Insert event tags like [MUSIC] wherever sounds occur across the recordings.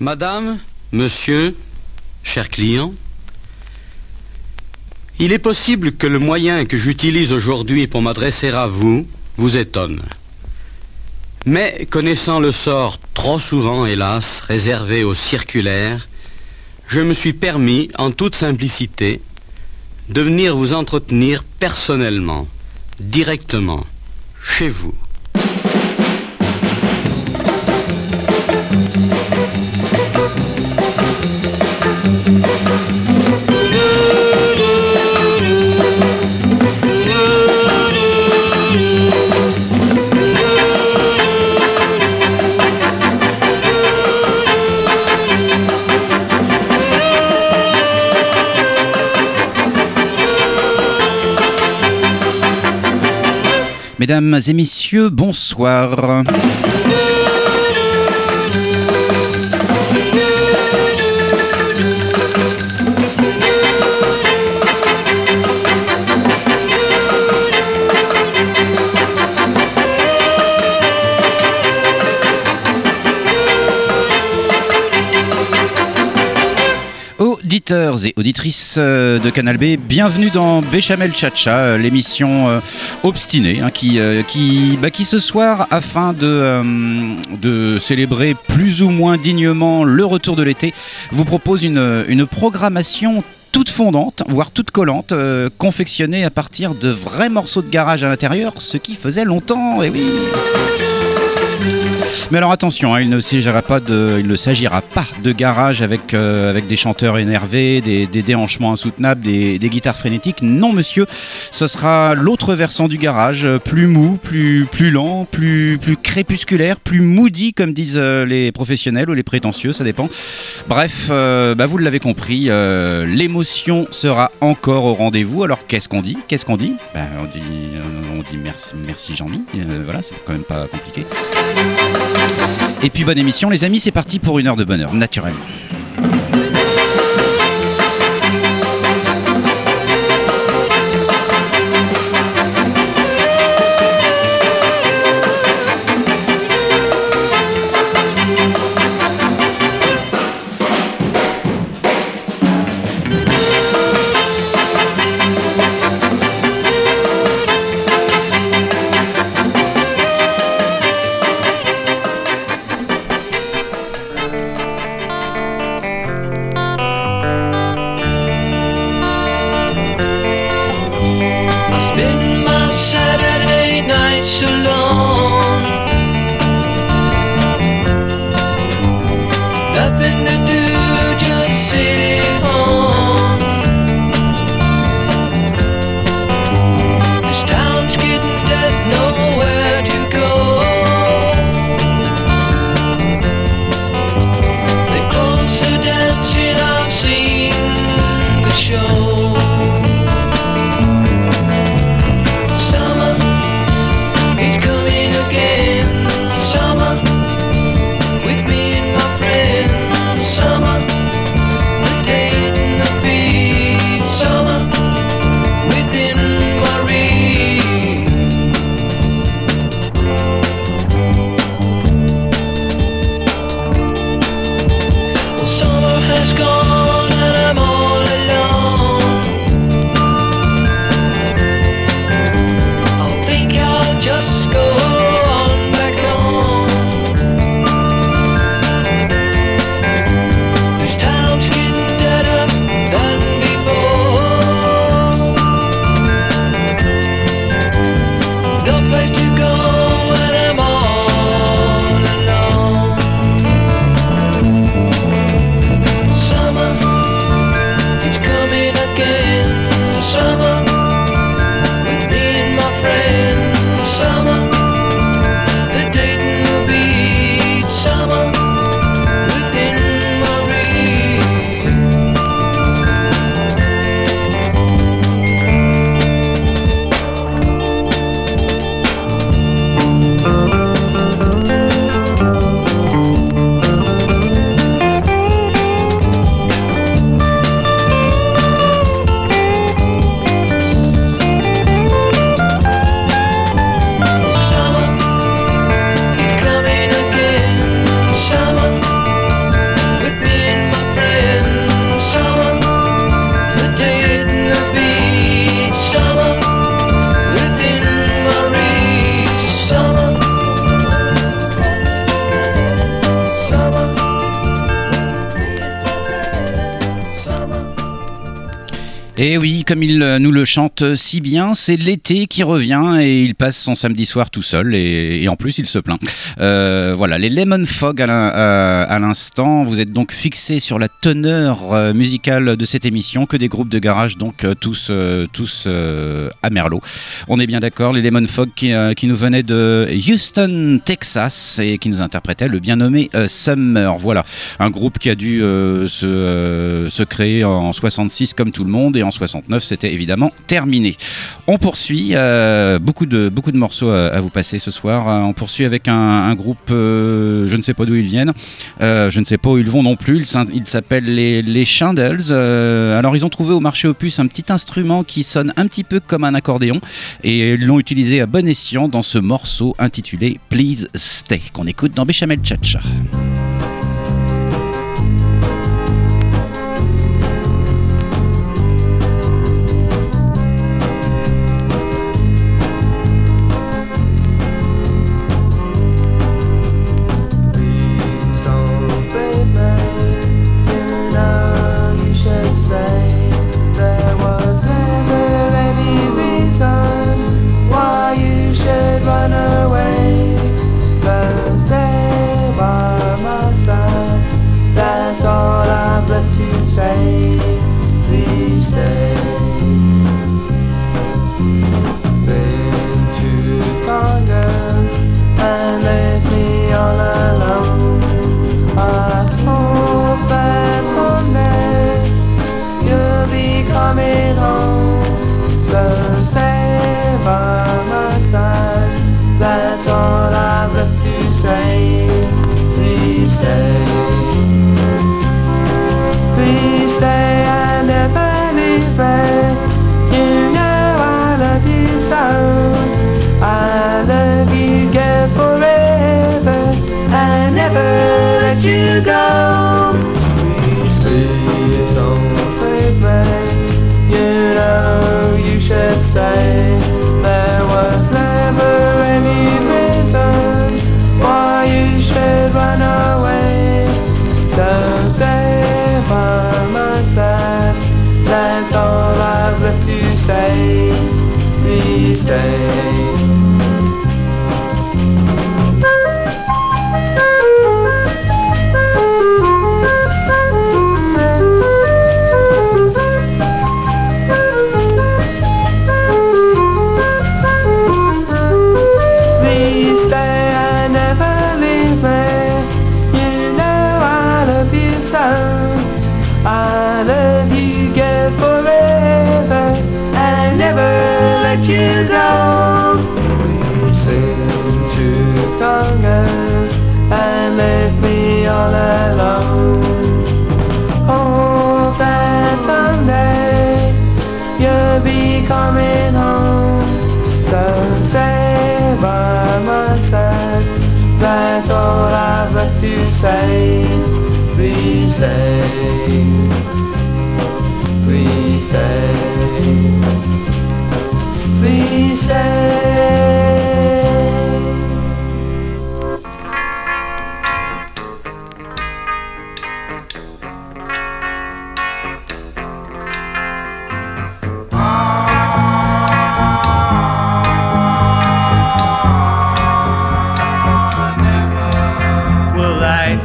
Madame, monsieur, chers clients, il est possible que le moyen que j'utilise aujourd'hui pour m'adresser à vous vous étonne. Mais connaissant le sort trop souvent, hélas, réservé aux circulaires, je me suis permis, en toute simplicité, de venir vous entretenir personnellement, directement, chez vous. Mesdames et messieurs, bonsoir. Auditeurs et auditrices euh, de Canal B, bienvenue dans Béchamel Chacha, euh, l'émission euh, obstinée hein, qui, qui, bah, qui ce soir, afin de, de célébrer plus ou moins dignement le retour de l'été, vous propose une, une programmation toute fondante, voire toute collante, confectionnée à partir de vrais morceaux de garage à l'intérieur, ce qui faisait longtemps, et oui. Mais alors attention, hein, il ne s'agira pas de, il ne s'agira pas de garage avec euh, avec des chanteurs énervés, des, déhanchements insoutenables, des, guitares frénétiques. Non, monsieur, ce sera l'autre versant du garage, plus mou, plus plus lent, plus plus crépusculaire, plus moody comme disent euh, les professionnels ou les prétentieux, ça dépend. Bref, euh, bah, vous l'avez compris, l'émotion sera encore au rendez-vous. Alors qu'est-ce qu'on dit? Qu'est-ce qu'on dit? Ben, on dit on dit merci merci Jean-Mi. voilà, c'est quand même pas compliqué. Et puis bonne émission les amis, c'est parti pour une heure de bonheur, naturellement. Comme il euh, nous le chante si bien, c'est l'été qui revient et il passe son samedi soir tout seul et, en plus il se plaint. Euh, voilà, les Lemon Fog à l'instant, vous êtes donc fixés sur la teneur euh, musicale de cette émission, que des groupes de garage, donc tous, tous à Merlot. On est bien d'accord, les Lemon Fog qui, qui, nous venaient de Houston, Texas et qui nous interprétaient le bien nommé Summer. Voilà, un groupe qui a dû se, se créer en 66 comme tout le monde et en 69, c'était évidemment terminé. On poursuit, euh, beaucoup, de, beaucoup de morceaux à, vous passer ce soir. Euh, on poursuit avec un, groupe, euh, je ne sais pas d'où ils viennent, je ne sais pas où ils vont non plus. Ils s'appellent les, les alors ils ont trouvé au marché opus un petit instrument qui sonne un petit peu comme un accordéon et l'ont utilisé à bon escient dans ce morceau intitulé Please Stay qu'on écoute dans Béchamel Tchatcha. go. Please, please don't leave me. You know you should stay. There was never any reason why you should run away. So stay by my side. That's all I've left to say. Please stay.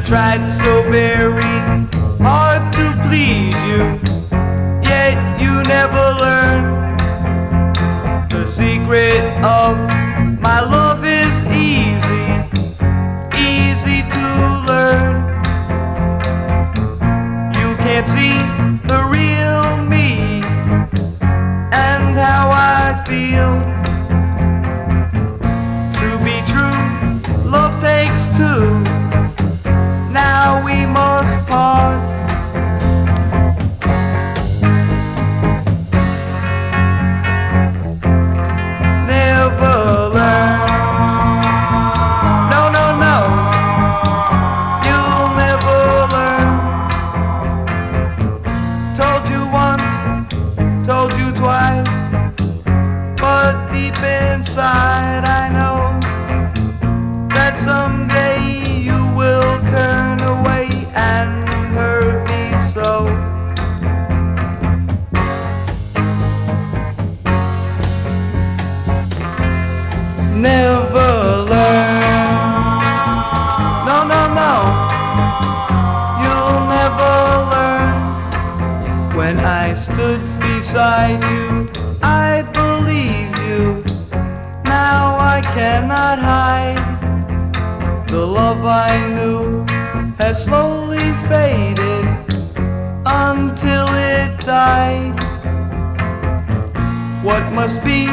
tried so very hard to please you, yet you never learned the secret of has slowly faded until it died. What must be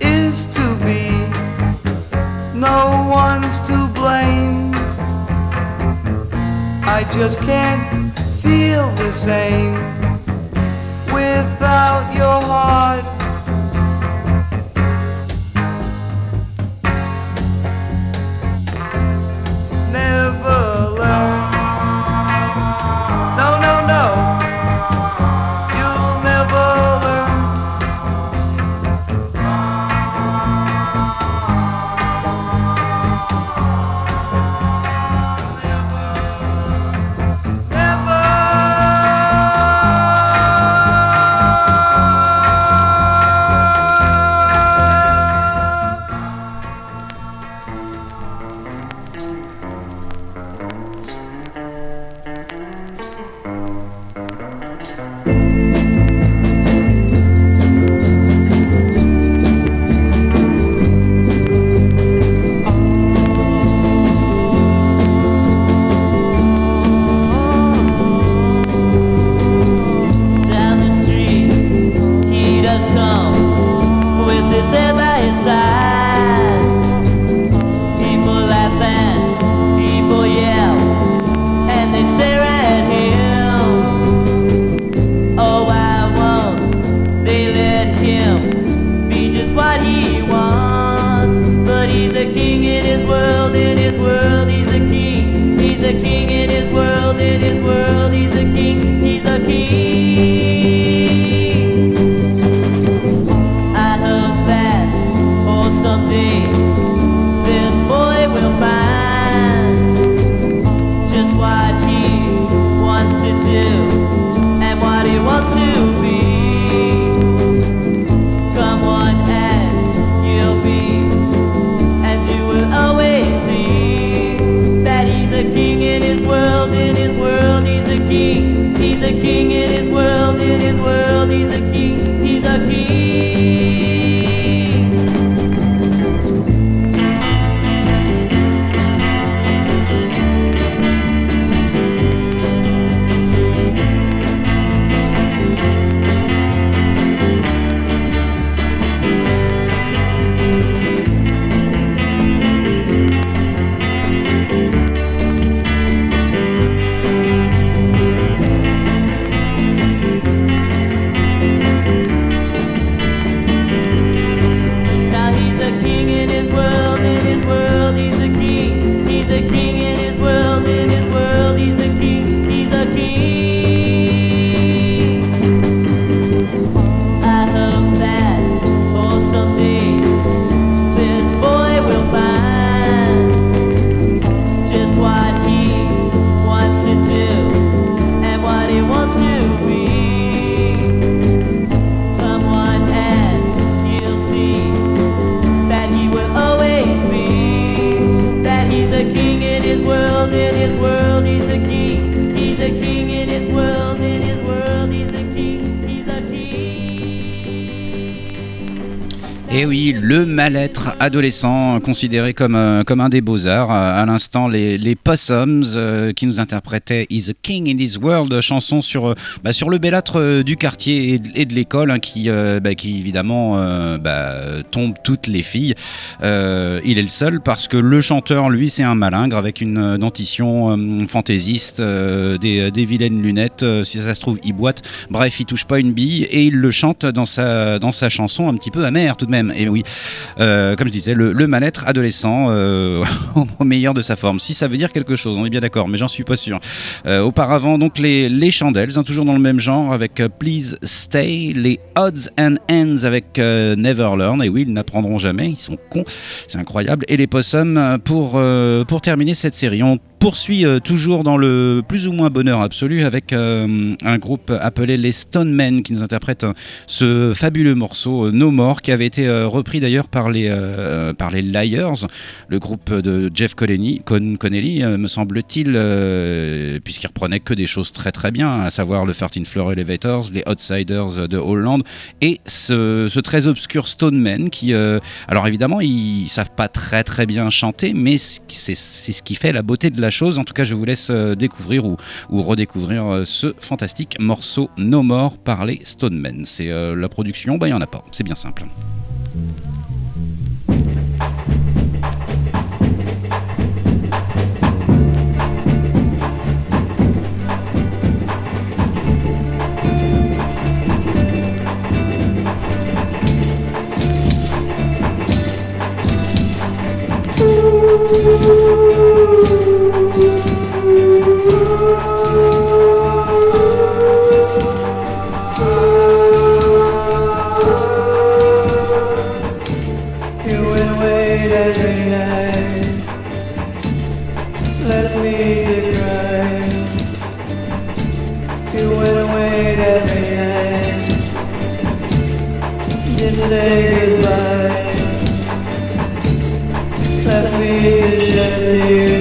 is to be. No one's to blame. I just can't feel the same without your adolescent, considéré comme, euh, comme un des beaux-arts. Euh, À l'instant, les, les Possums euh, qui nous interprétaient Is a King in This World, chanson sur, euh, bah, sur le bellâtre euh, du quartier et de, l'école, hein, qui, euh, bah, qui évidemment bah, tombe toutes les filles. Il est le seul parce que le chanteur, lui, c'est un malingre avec une dentition fantaisiste, des, vilaines lunettes. si ça se trouve, il boite. Bref, il touche pas une bille et il le chante dans sa, dans sa chanson un petit peu amère tout de même. Et oui, comme je disais, le, le mal-être adolescent [LAUGHS] au meilleur de sa forme. Si ça veut dire quelque chose, on est bien d'accord, mais j'en suis pas sûr. Euh, auparavant, donc les, les Chandelles, hein, toujours dans le même genre, avec euh, Please Stay, les Odds and Ends avec euh, Never Learn. Et oui, ils n'apprendront jamais, ils sont cons, c'est incroyable. Et les Possums pour, pour terminer cette série. On poursuit euh, toujours dans le plus ou moins bonheur absolu avec euh, un groupe appelé les Stonemen qui nous interprète euh, ce fabuleux morceau No More qui avait été repris d'ailleurs par les par les Liars, le groupe de Jeff Connelly, Con- Connelly me semble-t-il, puisqu'il reprenait que des choses très très bien, à savoir le 13 Floor Elevators, les Outsiders de Holland et ce, très obscur Stoneman qui, euh, alors évidemment, ils savent pas très très bien chanter, mais c'est ce qui fait la beauté de la En tout cas, je vous laisse euh, découvrir ou, ou redécouvrir euh, ce fantastique morceau No More par les Stonemen. C'est euh, la production, bah il y en a pas, c'est bien simple. Let me shed you.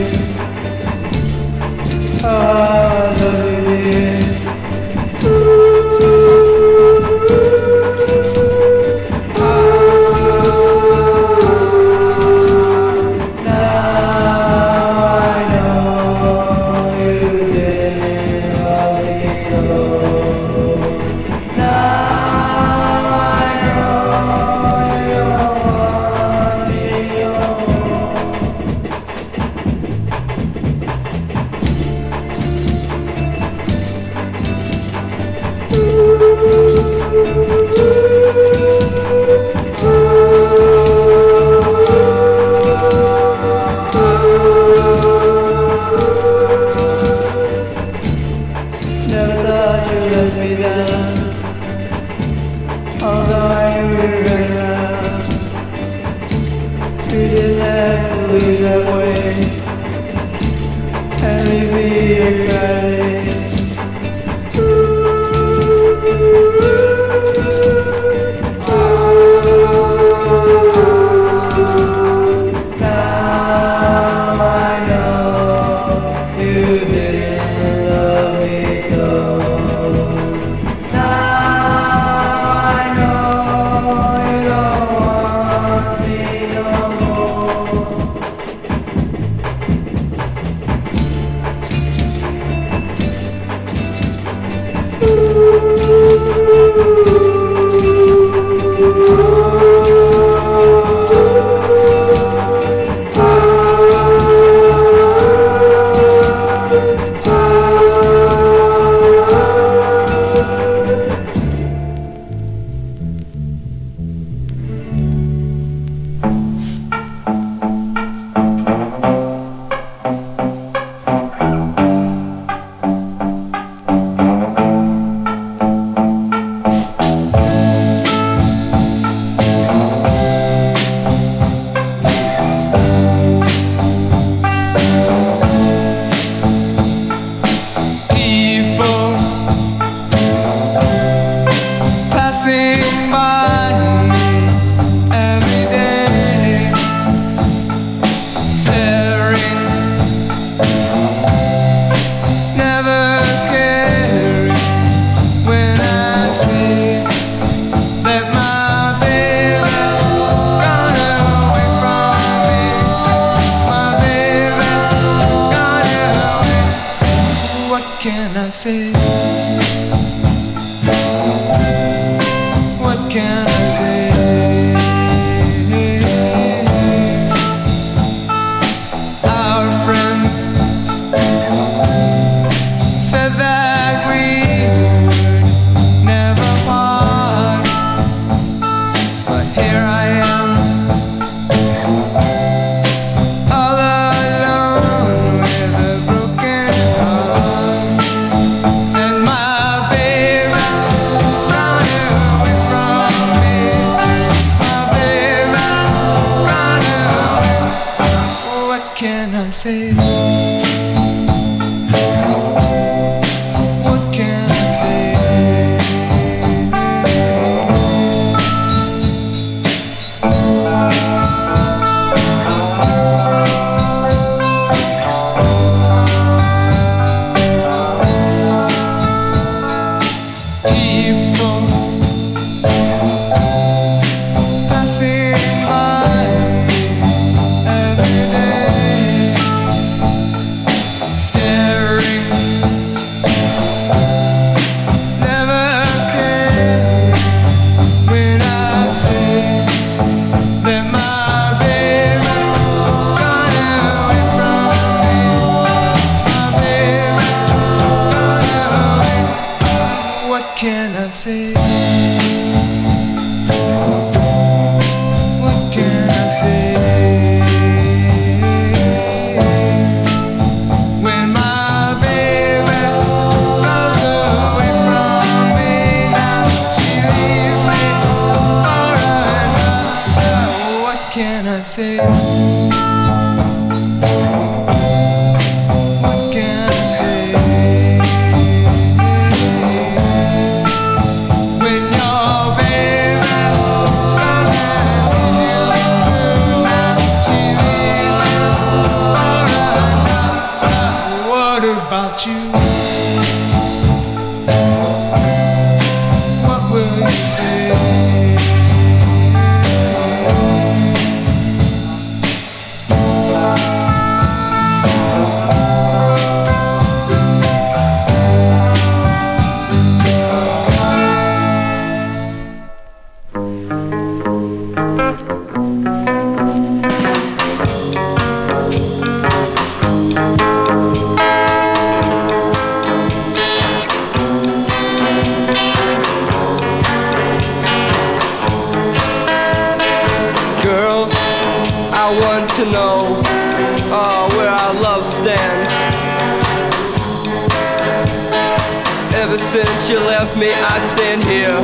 Me, I stand here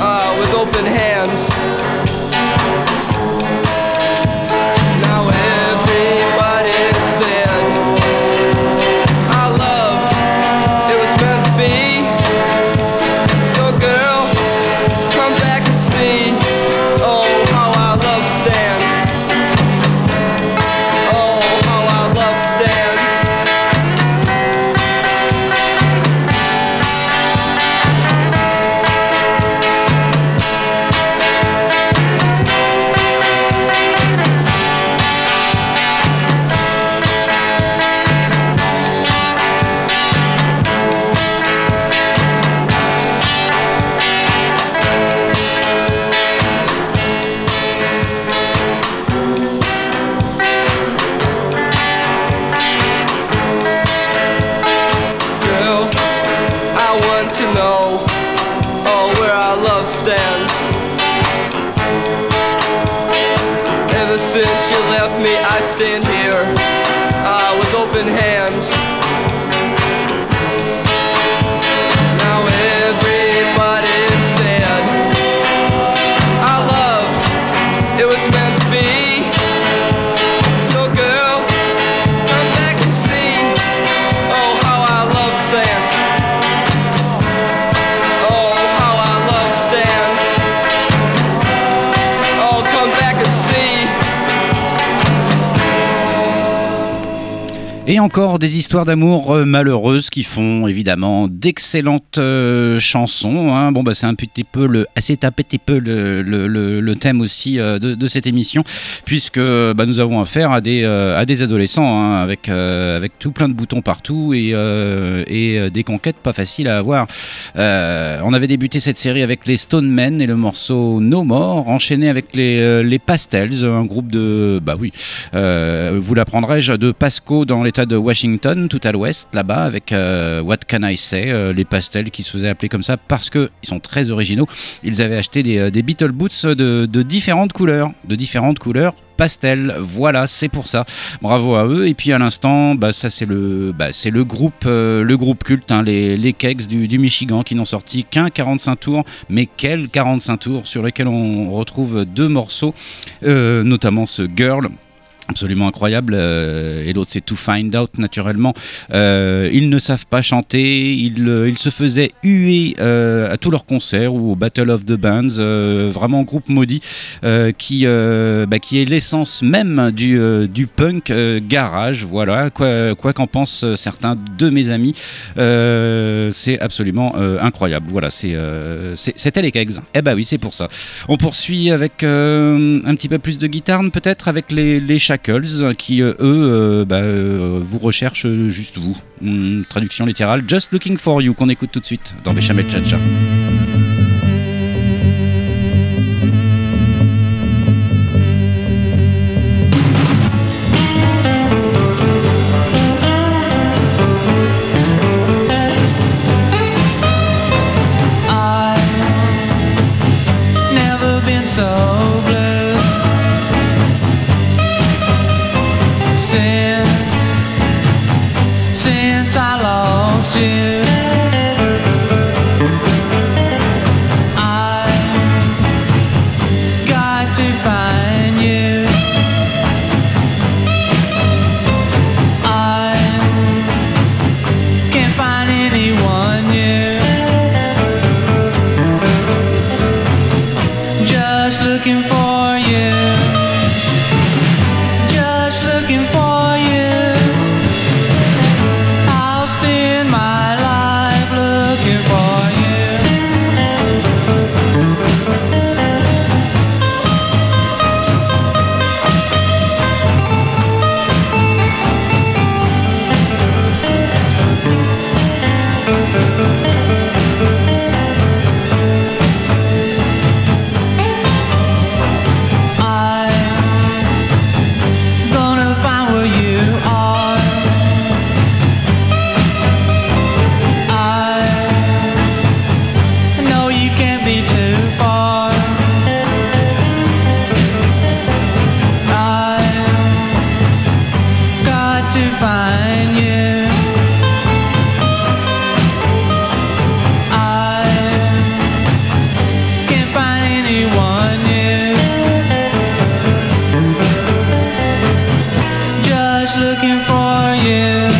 uh, with open hands. Et encore des histoires d'amour euh, malheureuses qui font évidemment d'excellentes euh, chansons. hein. Bon, bah, c'est un petit peu le, c'est un petit peu le, le- thème aussi euh, de, cette émission, puisque bah, nous avons affaire à des, à des adolescents hein, avec, avec tout plein de boutons partout et, et des conquêtes pas faciles à avoir. On avait débuté cette série avec les Stone Men et le morceau No More, enchaîné avec les, les Pastels, un groupe de, bah oui, vous l'apprendrai-je, de Pasco dans de Washington, tout à l'ouest, là-bas, avec euh, What Can I Say, euh, les pastels qui se faisaient appeler comme ça parce que ils sont très originaux. Ils avaient acheté des, euh, Beetle Boots de, différentes couleurs, de différentes couleurs pastel. Voilà, c'est pour ça. Bravo à eux. Et puis à l'instant, bah, ça c'est le, bah, c'est le groupe, le groupe culte, hein, les, les du, Michigan qui n'ont sorti qu'un 45 tours, mais quel 45 tours sur lesquels on retrouve deux morceaux, notamment ce Girl absolument incroyable euh, et l'autre c'est To Find Out naturellement. Euh, ils ne savent pas chanter ils, euh, ils se faisaient huer à tous leurs concerts ou au Battle of the Bands vraiment groupe maudit qui, bah, qui est l'essence même du, du punk garage. Voilà quoi qu'en pensent certains de mes amis. C'est absolument incroyable. Voilà c'était les kegs. Eh bah oui c'est pour ça. On poursuit avec un petit peu plus de guitare peut-être avec les, les Qui euh, eux euh, bah, euh, vous recherchent juste vous. Hum, traduction littérale Just Looking for You qu'on écoute tout de suite dans Béchamel Chacha. Looking for you.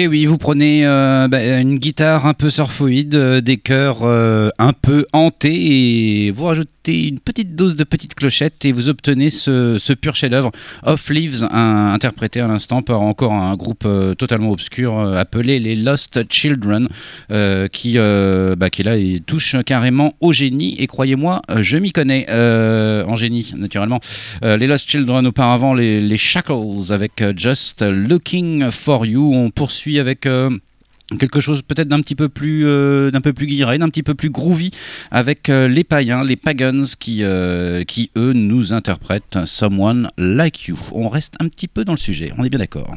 Et oui, vous prenez euh, bah, une guitare un peu surfoïde, euh, des chœurs euh, un peu hantés, et vous rajoutez une petite dose de petites clochettes et vous obtenez ce, pur chef-d'œuvre Off Leaves, interprété à l'instant par encore un groupe totalement obscur appelé les Lost Children, qui, bah, qui là il touche carrément au génie. Et croyez-moi, je m'y connais en génie, naturellement. Les Lost Children auparavant, les, les Shackles avec Just Looking for You. On poursuit avec. euh, Quelque chose peut-être d'un petit peu plus euh, d'un peu plus guiré, d'un petit peu plus groovy avec euh, les païens, les pagans qui qui eux nous interprètent Someone Like You. On reste un petit peu dans le sujet, on est bien d'accord.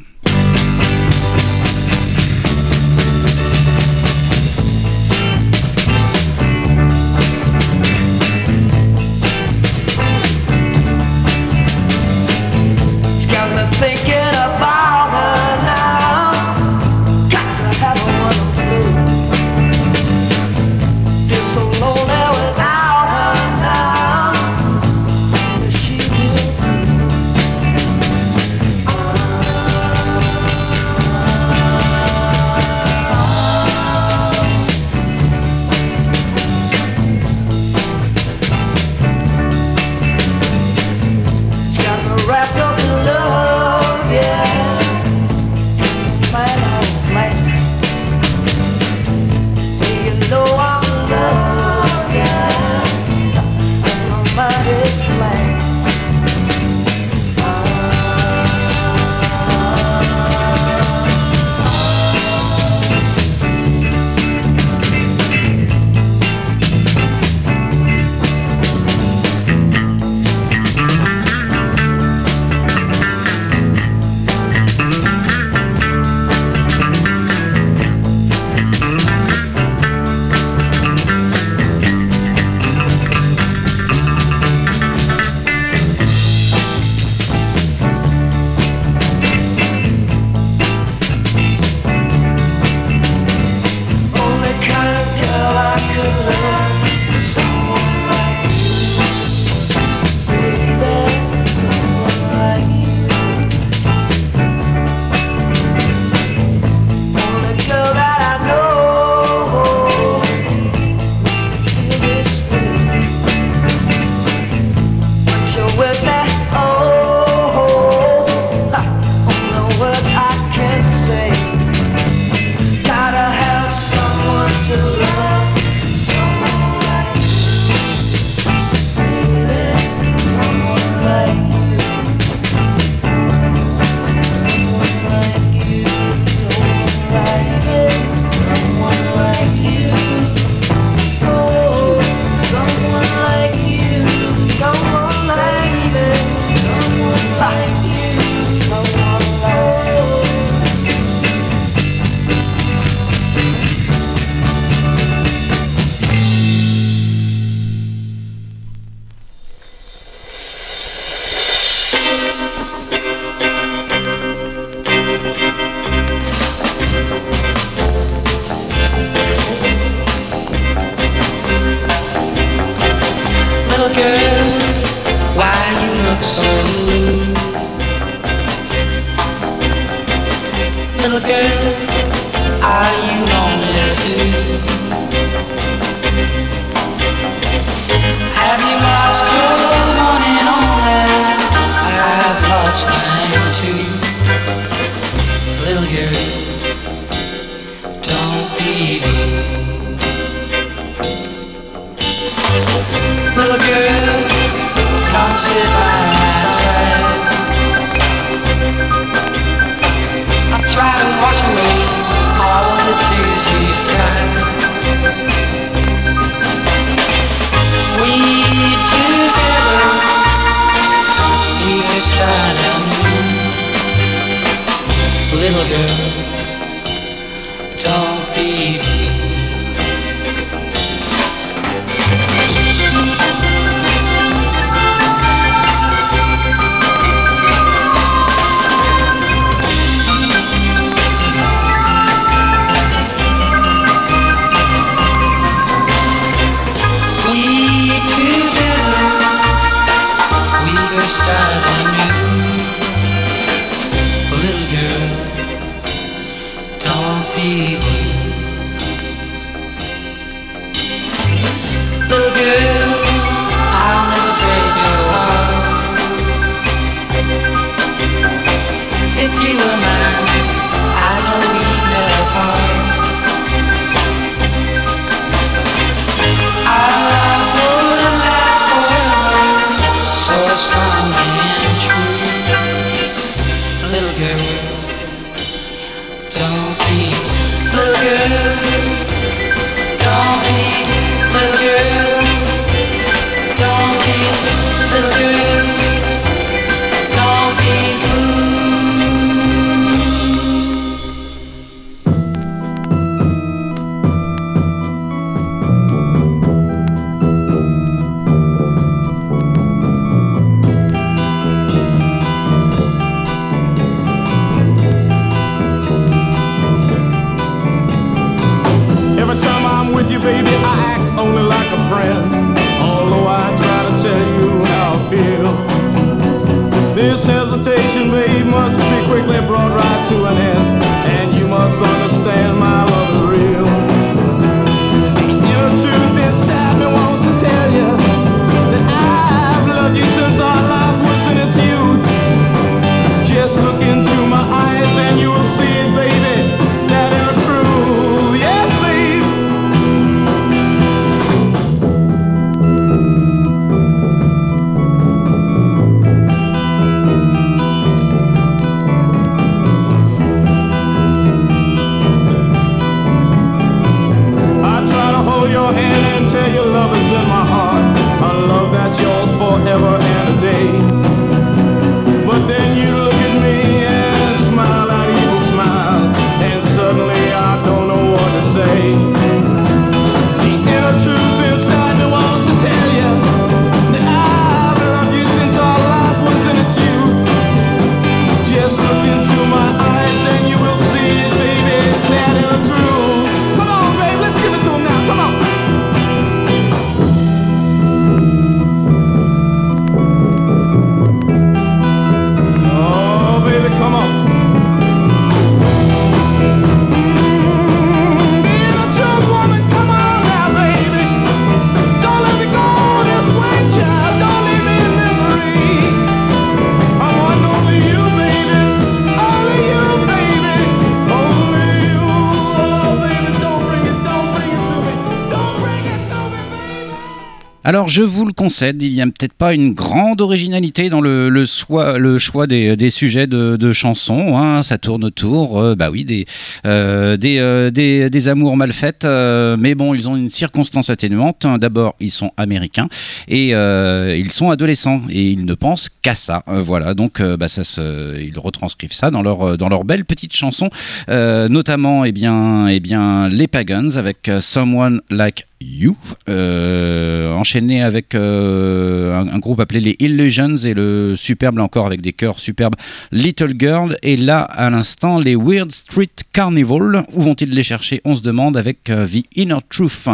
Alors je vous le concède, il n'y a peut-être pas une grande originalité dans le, choix des, sujets de, de chansons. hein. Ça tourne autour, euh, bah oui, des, euh, euh, des, amours mal faites. mais bon, ils ont une circonstance atténuante. D'abord, ils sont américains et ils sont adolescents et ils ne pensent qu'à ça. Voilà, donc bah, ils retranscrivent ça dans leur dans leur belle petite chanson, notamment eh eh bien les Pagans avec Someone Like You, euh, enchaîné avec euh, un, groupe appelé les Illusions et le superbe, là encore avec des chœurs superbes, Little Girl. Et là, à l'instant, les Weird Street Carnival. Où vont-ils les chercher? On se demande avec euh, The Inner Truth,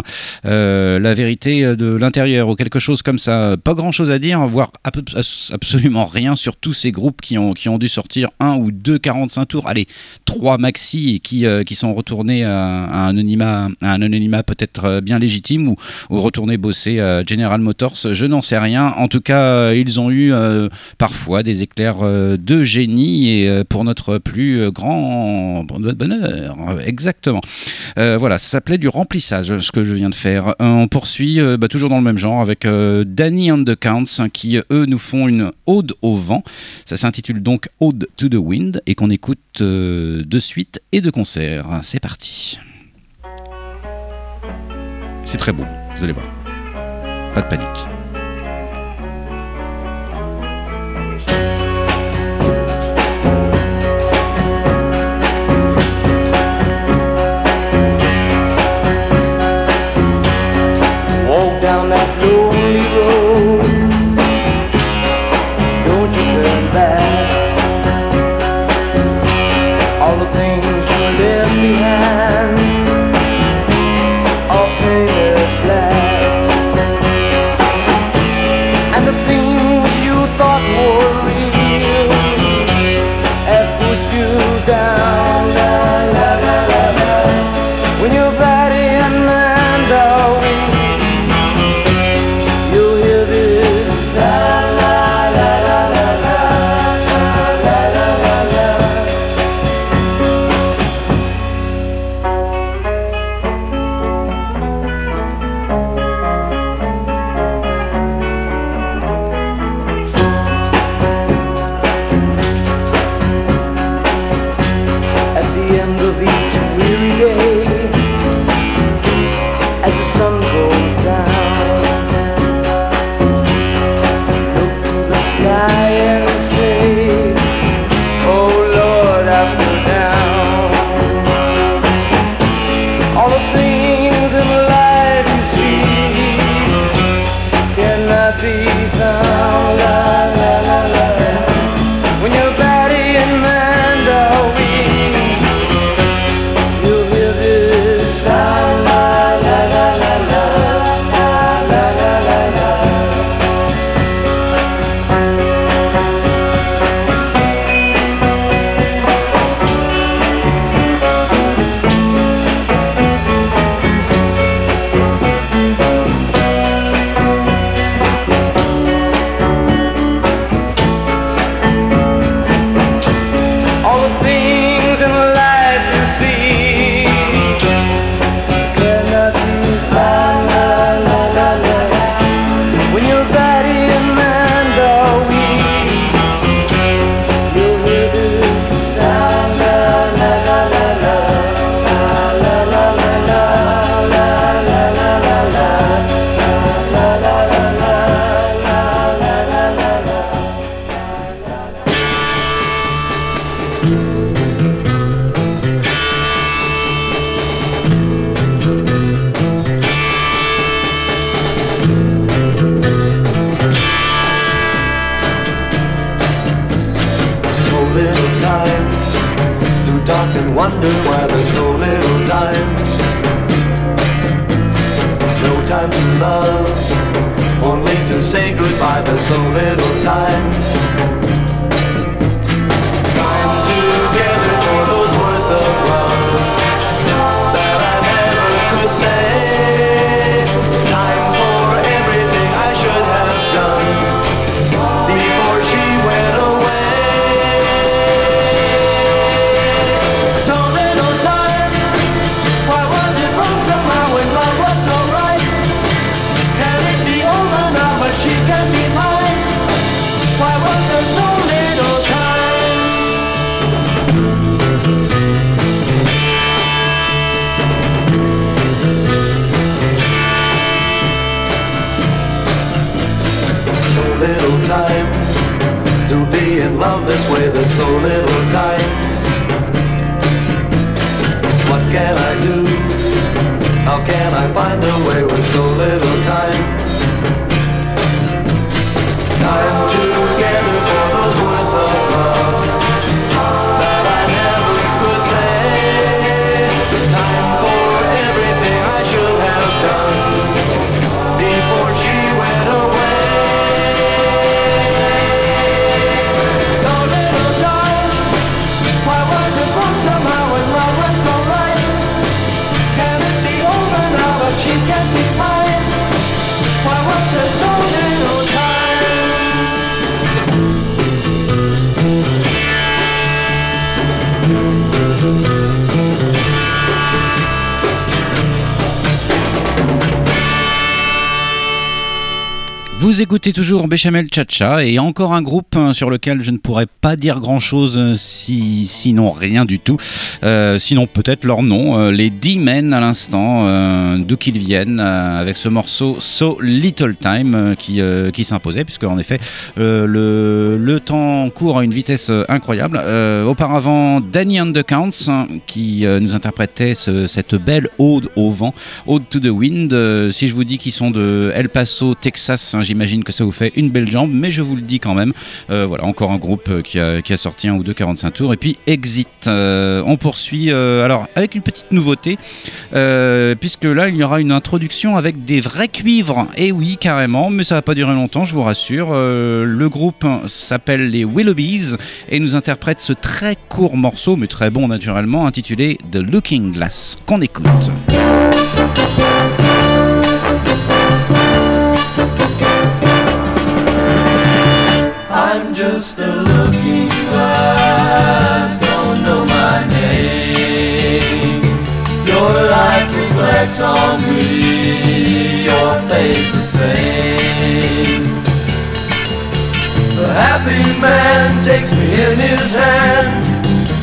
la vérité de l'intérieur ou quelque chose comme ça. Pas grand-chose à dire, voire ab- absolument rien sur tous ces groupes qui ont, dû sortir un ou deux 45 tours. Allez, trois maxi qui, qui sont retournés à, un anonymat, à un anonymat peut-être bien légitime ou, ou retournés bosser à General Motors, je n'en sais rien. En tout cas, euh, ils ont eu euh, parfois des éclairs euh, de génie et pour notre plus grand bonheur. Exactement. Voilà, ça s'appelait du remplissage, ce que je viens de faire. On poursuit bah, toujours dans le même genre avec Danny and the Counts hein, qui, eux, nous font une ode au vent. Ça s'intitule donc Ode to the Wind et qu'on écoute de suite et de concert. C'est parti. C'est très beau, vous allez voir. Pas de panique. Écoutez toujours Béchamel Chacha et encore un groupe hein, sur lequel je ne pourrais pas dire grand chose si, sinon rien du tout. Euh, sinon peut-être leur nom, euh, les D-Men à l'instant, euh, d'où qu'ils viennent, euh, avec ce morceau So Little Time euh, qui, euh, qui s'imposait, puisque en effet euh, le, le temps court à une vitesse euh, incroyable. Euh, auparavant, Danny and the hein, qui euh, nous interprétait ce- cette belle ode au vent, Ode to the Wind. Euh, si je vous dis qu'ils sont de El Paso, Texas, hein, j'imagine que ça vous fait une belle jambe, mais je vous le dis quand même. Euh, voilà, encore un groupe euh, qui a, qui a sorti un ou deux 45 tours. Et puis Exit. Euh, on poursuit alors avec une petite nouveauté, puisque là il y aura une introduction avec des vrais cuivres. Et oui, carrément, mais ça va pas durer longtemps, je vous rassure. Le groupe s'appelle les Willoughbys et nous interprète ce très court morceau, mais très bon naturellement, intitulé The Looking Glass, qu'on écoute. I'm just a looking glass, don't know my name. Your life reflects on me, your face the same. The happy man takes me in his hand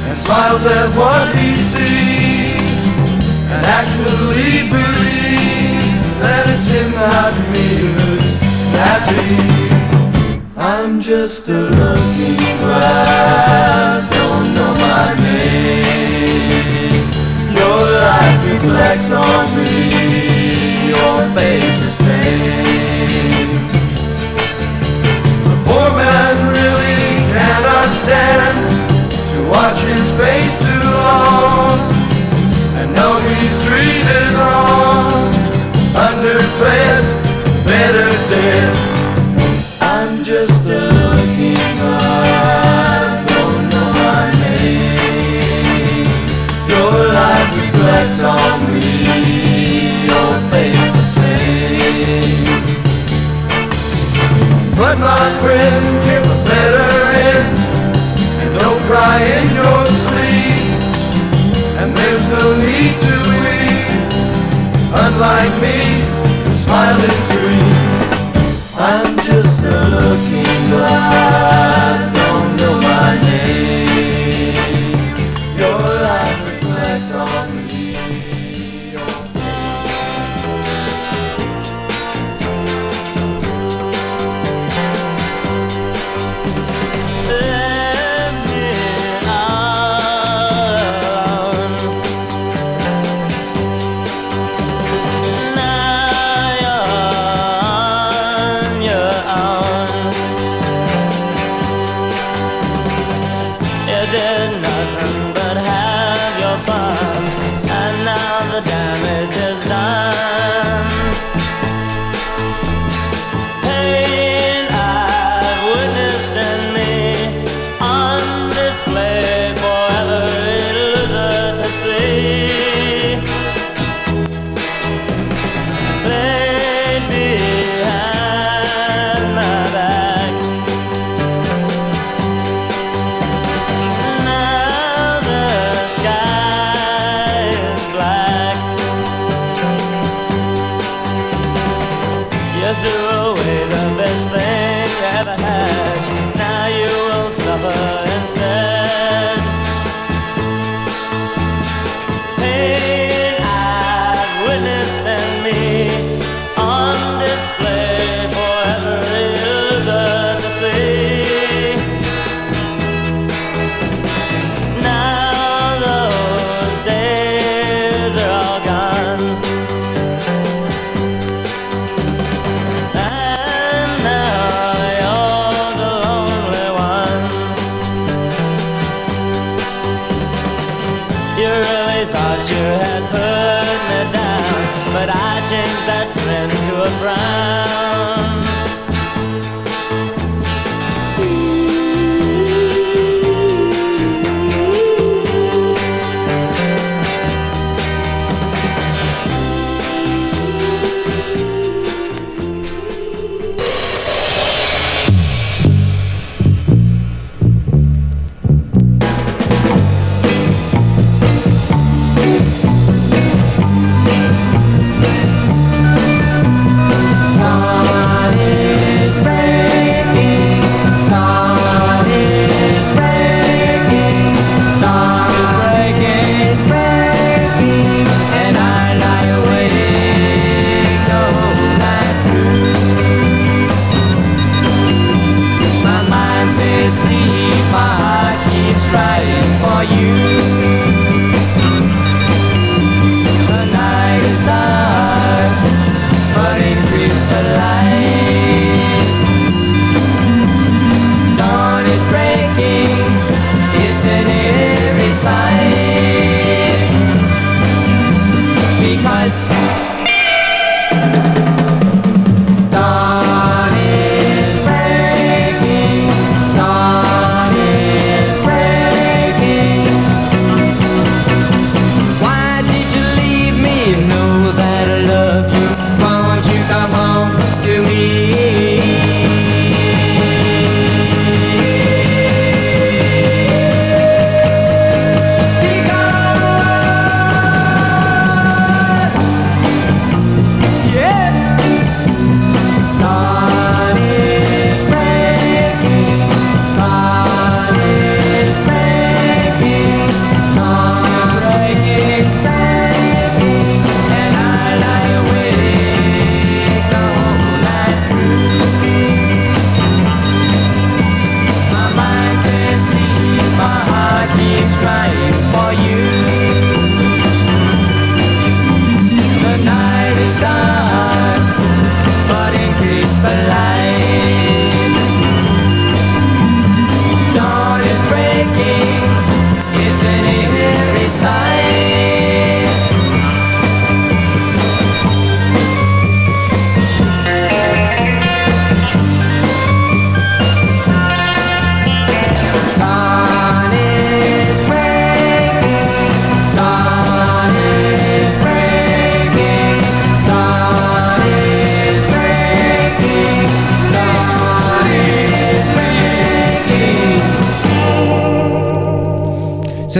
and smiles at what he sees, and actually believes that it's him, not me, who's happy. I'm just a looking glass, don't know my name. Your life reflects on me, your face the same. The poor man really cannot stand to watch his face But my friend,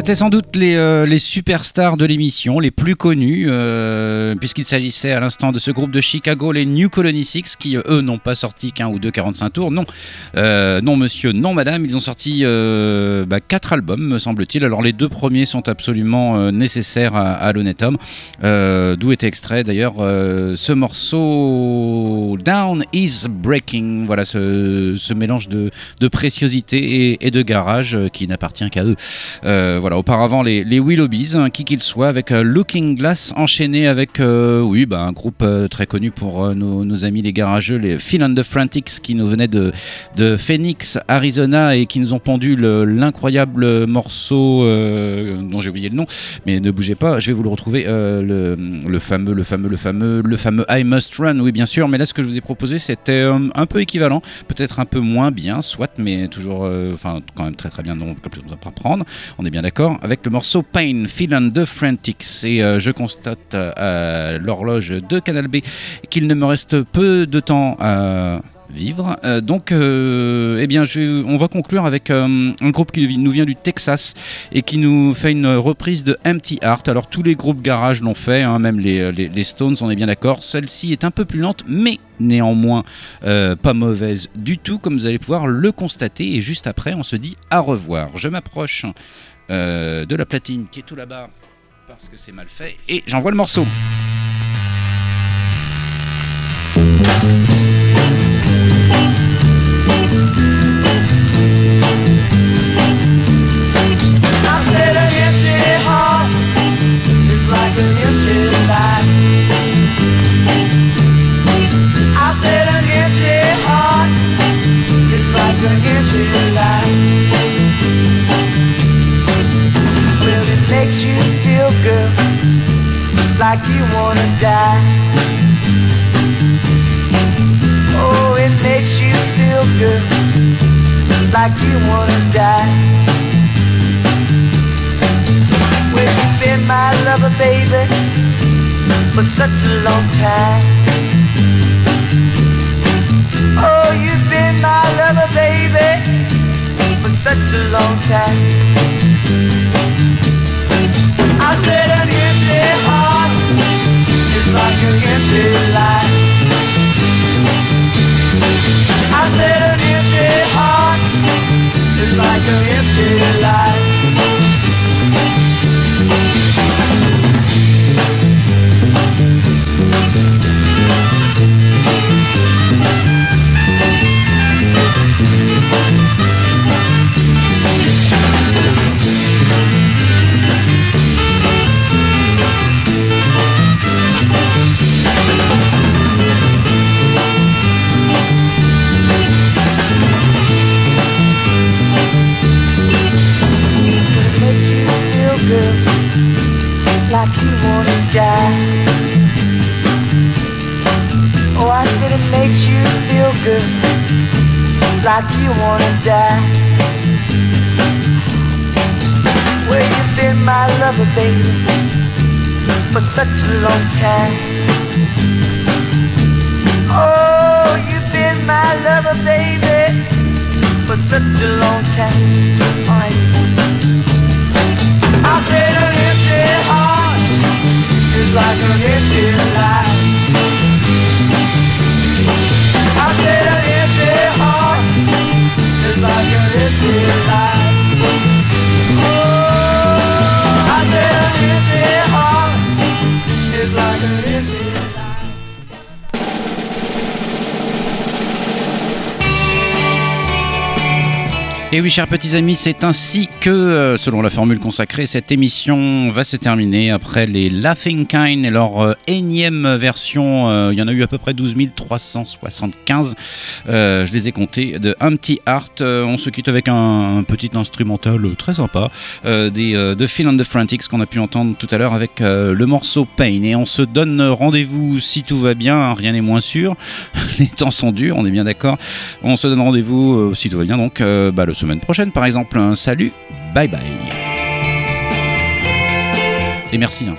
C'était sans doute euh, les, superstars de l'émission, les plus connus, euh, puisqu'il s'agissait à l'instant de ce groupe de Chicago, les New Colony Six, qui euh, eux n'ont pas sorti qu'un ou deux 45 tours. Non, non monsieur, non madame, ils ont sorti bah, quatre albums, me semble-t-il. Alors les deux premiers sont absolument nécessaires à, à l'honnête homme, d'où était extrait d'ailleurs ce morceau Down is Breaking. Voilà ce, mélange de, préciosité et, et, de garage qui n'appartient qu'à eux. voilà auparavant les, les hein, qui qu'ils soient, avec euh, Looking Glass enchaîné avec, euh, oui, bah, un groupe euh, très connu pour nos, amis les garageux, les Phil and the Frantics, qui nous venaient de, Phoenix, Arizona, et qui nous ont pondu le- l'incroyable morceau dont j'ai oublié le nom, mais ne bougez pas, je vais vous le retrouver, le, fameux, le fameux, le fameux, le fameux I Must Run, oui bien sûr, mais là ce que je vous ai proposé c'était un peu équivalent, peut-être un peu moins bien, soit, mais toujours, enfin quand même très très bien, donc comme ça prendre, on est bien d'accord, avec le morceau Pain, Feel and the Frantics, et euh, je constate euh, à l'horloge de Canal B qu'il ne me reste peu de temps à vivre. Euh, donc, euh, eh bien, on va conclure avec euh, un groupe qui nous vient du Texas et qui nous fait une reprise de Empty Heart. Alors, tous les groupes garage l'ont fait, hein, même les, les- Stones, on est bien d'accord. Celle-ci est un peu plus lente, mais néanmoins euh, pas mauvaise du tout, comme vous allez pouvoir le constater. Et juste après, on se dit à revoir. Je m'approche euh, de la platine qui est tout là-bas parce que c'est mal fait et j'envoie le morceau. Like you wanna die. Oh, it makes you feel good, like you wanna die. Well, you've been my lover, baby, for such a long time. Oh, you've been my lover, baby, for such a long time. I said like an empty life. You wanna die. Oh, I said it makes you feel good, like you wanna die. Well, you've been my lover, baby, for such a long time. Oh, you've been my lover, baby, for such a long time. Right. I said an empty heart is like an empty life. I said an empty heart like an empty life. Oh, I said an empty heart like an empty. Et oui, chers petits amis, c'est ainsi que, euh, selon la formule consacrée, cette émission va se terminer après les Laughing Kind et leur euh, énième version. euh, il y en a eu à peu près 12 375. euh, je les ai comptés de Empty Heart. On se quitte avec un, petit instrumental très sympa de Phil and the Frantics qu'on a pu entendre tout à l'heure avec le morceau Pain. Et on se donne rendez-vous si tout va bien, rien n'est moins sûr. [LAUGHS] les temps sont durs, on est bien d'accord. On se donne rendez-vous si tout va bien, donc bah, la semaine prochaine par exemple. Un salut, bye bye. Et merci. hein.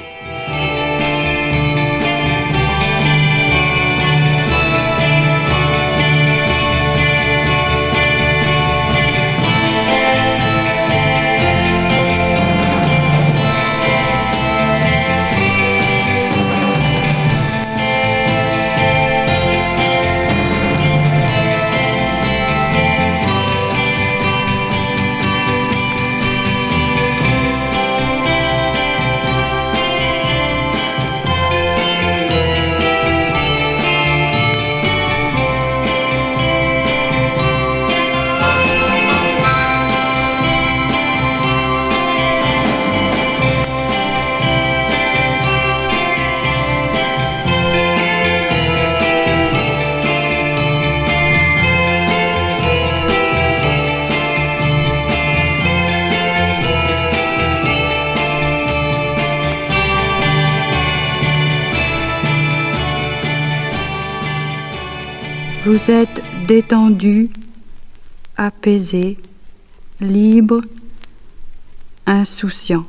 Vous êtes détendu, apaisé, libre, insouciant.